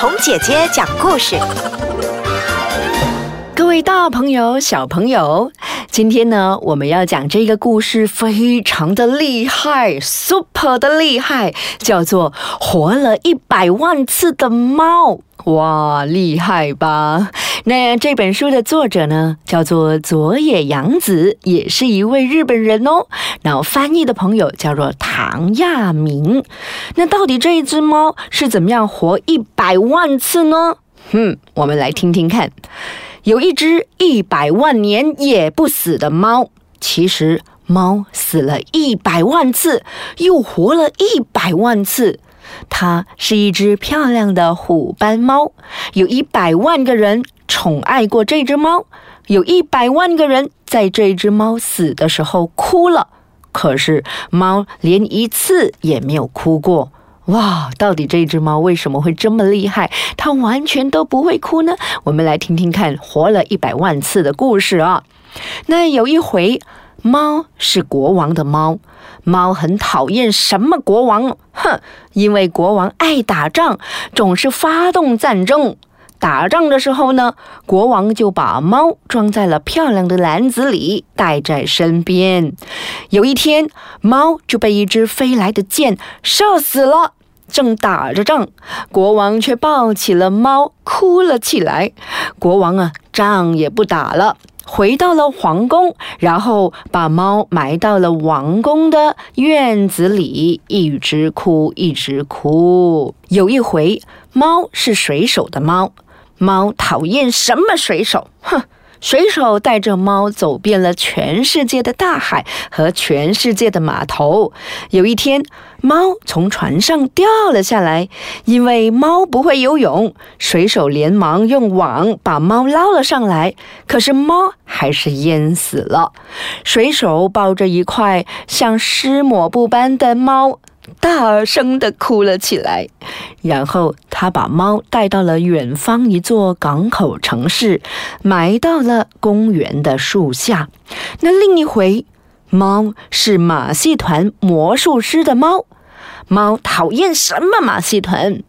童姐姐讲故事。各位大朋友、小朋友，今天呢，我们要讲这个故事，非常的厉害，super 的厉害，叫做《活了一百万次的猫》。哇，厉害吧？那这本书的作者呢，叫做佐野洋子，也是一位日本人哦。然后翻译的朋友叫做唐亚明。那到底这一只猫是怎么样活一百万次呢？嗯，我们来听听看。有一只一百万年也不死的猫，其实猫死了一百万次，又活了一百万次。它是一只漂亮的虎斑猫，有一百万个人宠爱过这只猫，有一百万个人在这只猫死的时候哭了，可是猫连一次也没有哭过。哇，到底这只猫为什么会这么厉害？它完全都不会哭呢？我们来听听看活了一百万次的故事啊。那有一回，猫是国王的猫，猫很讨厌什么国王？哼，因为国王爱打仗，总是发动战争。打仗的时候呢，国王就把猫装在了漂亮的篮子里，带在身边。有一天，猫就被一只飞来的箭射死了。正打着仗，国王却抱起了猫，哭了起来。国王啊，仗也不打了，回到了皇宫，然后把猫埋到了王宫的院子里，一直哭，一直哭。有一回，猫是水手的猫，猫讨厌什么水手？哼！水手带着猫走遍了全世界的大海和全世界的码头。有一天，猫从船上掉了下来，因为猫不会游泳，水手连忙用网把猫捞了上来。可是猫还是淹死了。水手抱着一块像湿抹布般的猫。大声的哭了起来，然后他把猫带到了远方一座港口城市，埋到了公园的树下。那另一回，猫是马戏团魔术师的猫，猫讨厌什么马戏团？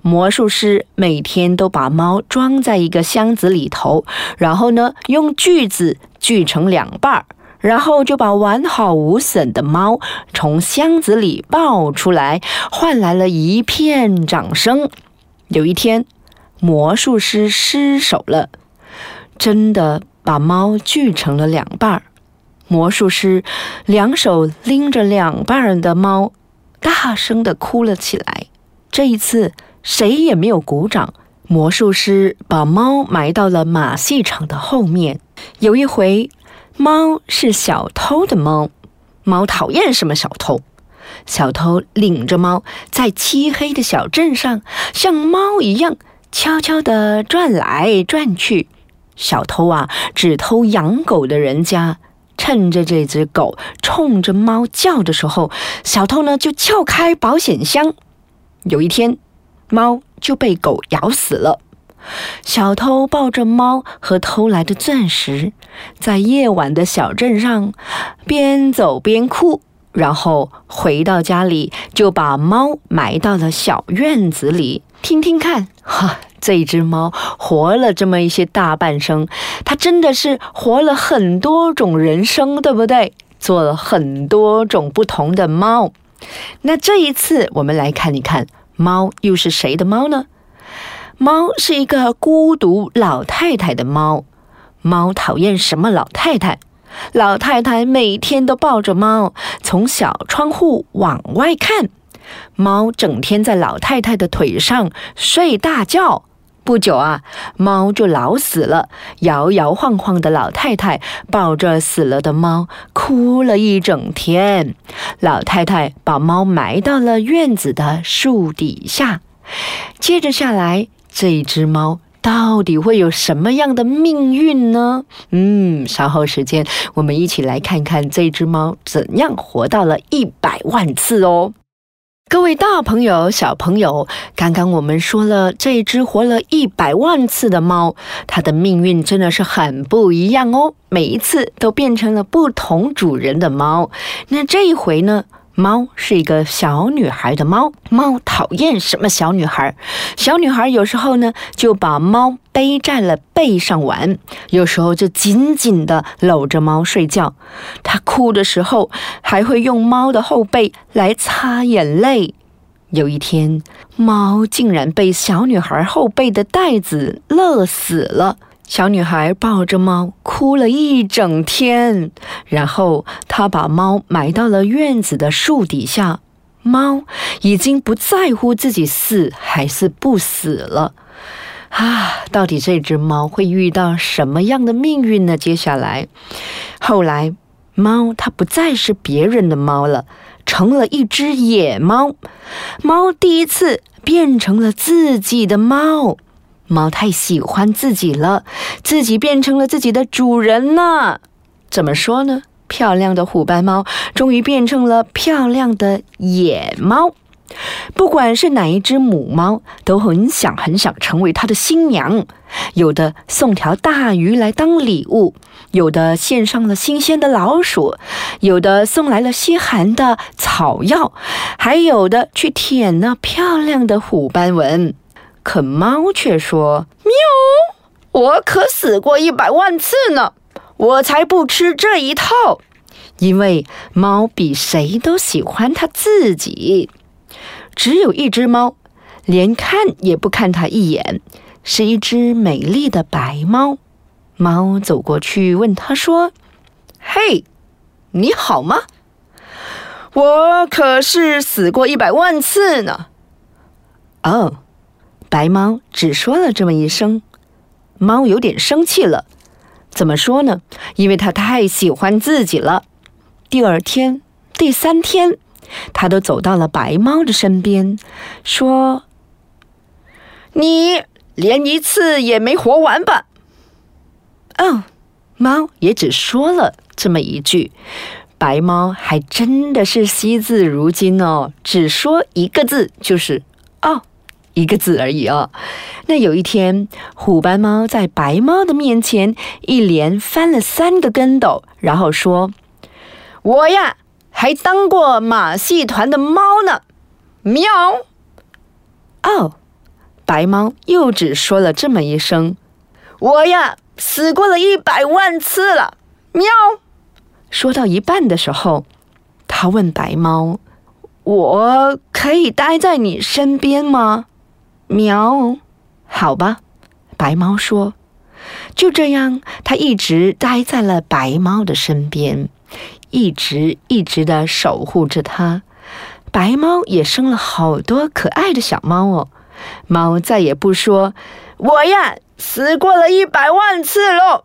魔术师每天都把猫装在一个箱子里头，然后呢，用锯子锯成两半儿。然后就把完好无损的猫从箱子里抱出来，换来了一片掌声。有一天，魔术师失手了，真的把猫锯成了两半儿。魔术师两手拎着两半的猫，大声的哭了起来。这一次，谁也没有鼓掌。魔术师把猫埋到了马戏场的后面。有一回。猫是小偷的猫，猫讨厌什么小偷？小偷领着猫在漆黑的小镇上，像猫一样悄悄地转来转去。小偷啊，只偷养狗的人家。趁着这只狗冲着猫叫的时候，小偷呢就撬开保险箱。有一天，猫就被狗咬死了。小偷抱着猫和偷来的钻石，在夜晚的小镇上边走边哭，然后回到家里就把猫埋到了小院子里。听听看，哈，这只猫活了这么一些大半生，它真的是活了很多种人生，对不对？做了很多种不同的猫。那这一次，我们来看一看，猫又是谁的猫呢？猫是一个孤独老太太的猫，猫讨厌什么老太太？老太太每天都抱着猫，从小窗户往外看。猫整天在老太太的腿上睡大觉。不久啊，猫就老死了。摇摇晃晃的老太太抱着死了的猫，哭了一整天。老太太把猫埋到了院子的树底下。接着下来。这只猫到底会有什么样的命运呢？嗯，稍后时间我们一起来看看这只猫怎样活到了一百万次哦。各位大朋友、小朋友，刚刚我们说了这只活了一百万次的猫，它的命运真的是很不一样哦，每一次都变成了不同主人的猫。那这一回呢？猫是一个小女孩的猫，猫讨厌什么小女孩？小女孩有时候呢就把猫背在了背上玩，有时候就紧紧的搂着猫睡觉。她哭的时候还会用猫的后背来擦眼泪。有一天，猫竟然被小女孩后背的袋子勒死了。小女孩抱着猫哭了一整天，然后她把猫埋到了院子的树底下。猫已经不在乎自己死还是不死了。啊，到底这只猫会遇到什么样的命运呢？接下来，后来，猫它不再是别人的猫了，成了一只野猫。猫第一次变成了自己的猫。猫太喜欢自己了，自己变成了自己的主人呢。怎么说呢？漂亮的虎斑猫终于变成了漂亮的野猫。不管是哪一只母猫，都很想很想成为它的新娘。有的送条大鱼来当礼物，有的献上了新鲜的老鼠，有的送来了稀罕的草药，还有的去舔那漂亮的虎斑纹。可猫却说：“喵，我可死过一百万次呢，我才不吃这一套。因为猫比谁都喜欢它自己。只有一只猫，连看也不看它一眼，是一只美丽的白猫。猫走过去问它说：‘嘿，你好吗？我可是死过一百万次呢。’哦。”白猫只说了这么一声，猫有点生气了。怎么说呢？因为它太喜欢自己了。第二天、第三天，它都走到了白猫的身边，说：“你连一次也没活完吧？”哦，猫也只说了这么一句。白猫还真的是惜字如金哦，只说一个字，就是“哦”。一个字而已哦。那有一天，虎斑猫在白猫的面前一连翻了三个跟斗，然后说：“我呀，还当过马戏团的猫呢。”喵。哦，白猫又只说了这么一声：“我呀，死过了一百万次了。”喵。说到一半的时候，他问白猫：“我可以待在你身边吗？”喵，好吧，白猫说。就这样，它一直待在了白猫的身边，一直一直的守护着它。白猫也生了好多可爱的小猫哦。猫再也不说“我呀，死过了一百万次喽”。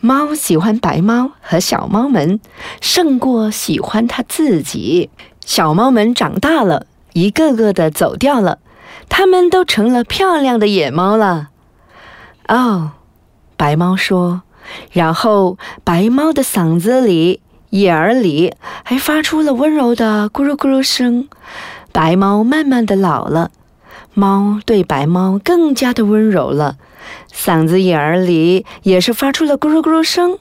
猫喜欢白猫和小猫们，胜过喜欢它自己。小猫们长大了，一个个的走掉了。它们都成了漂亮的野猫了。哦，白猫说，然后白猫的嗓子里、眼儿里还发出了温柔的咕噜咕噜声。白猫慢慢的老了，猫对白猫更加的温柔了，嗓子眼儿里也是发出了咕噜咕噜声。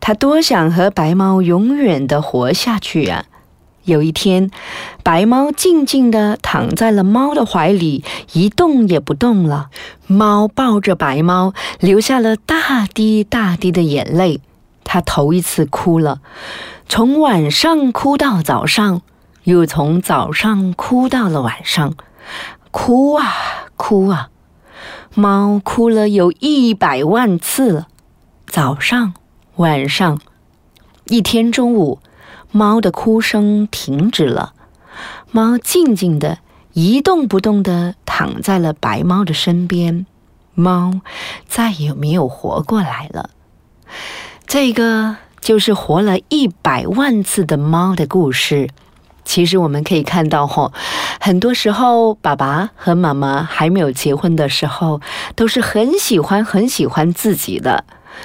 它多想和白猫永远的活下去呀！有一天，白猫静静地躺在了猫的怀里，一动也不动了。猫抱着白猫，流下了大滴大滴的眼泪。它头一次哭了，从晚上哭到早上，又从早上哭到了晚上，哭啊哭啊，猫哭了有一百万次了。早上、晚上，一天中午。猫的哭声停止了，猫静静的一动不动的躺在了白猫的身边，猫再也没有活过来了。这个就是活了一百万次的猫的故事。其实我们可以看到，吼，很多时候爸爸和妈妈还没有结婚的时候，都是很喜欢很喜欢自己的。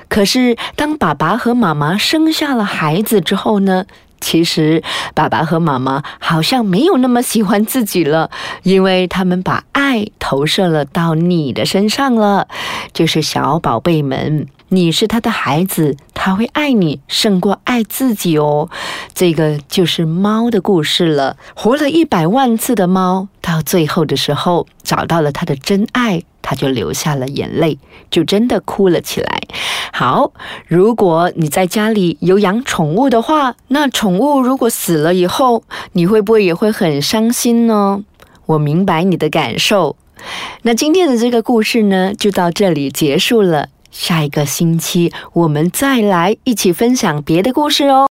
可是当爸爸和妈妈生下了孩子之后呢？其实，爸爸和妈妈好像没有那么喜欢自己了，因为他们把爱投射了到你的身上了。就是小宝贝们，你是他的孩子，他会爱你胜过爱自己哦。这个就是猫的故事了。活了一百万次的猫，到最后的时候找到了他的真爱，他就流下了眼泪，就真的哭了起来。好，如果你在家里有养宠物的话，那宠物如果死了以后，你会不会也会很伤心呢？我明白你的感受。那今天的这个故事呢，就到这里结束了。下一个星期，我们再来一起分享别的故事哦。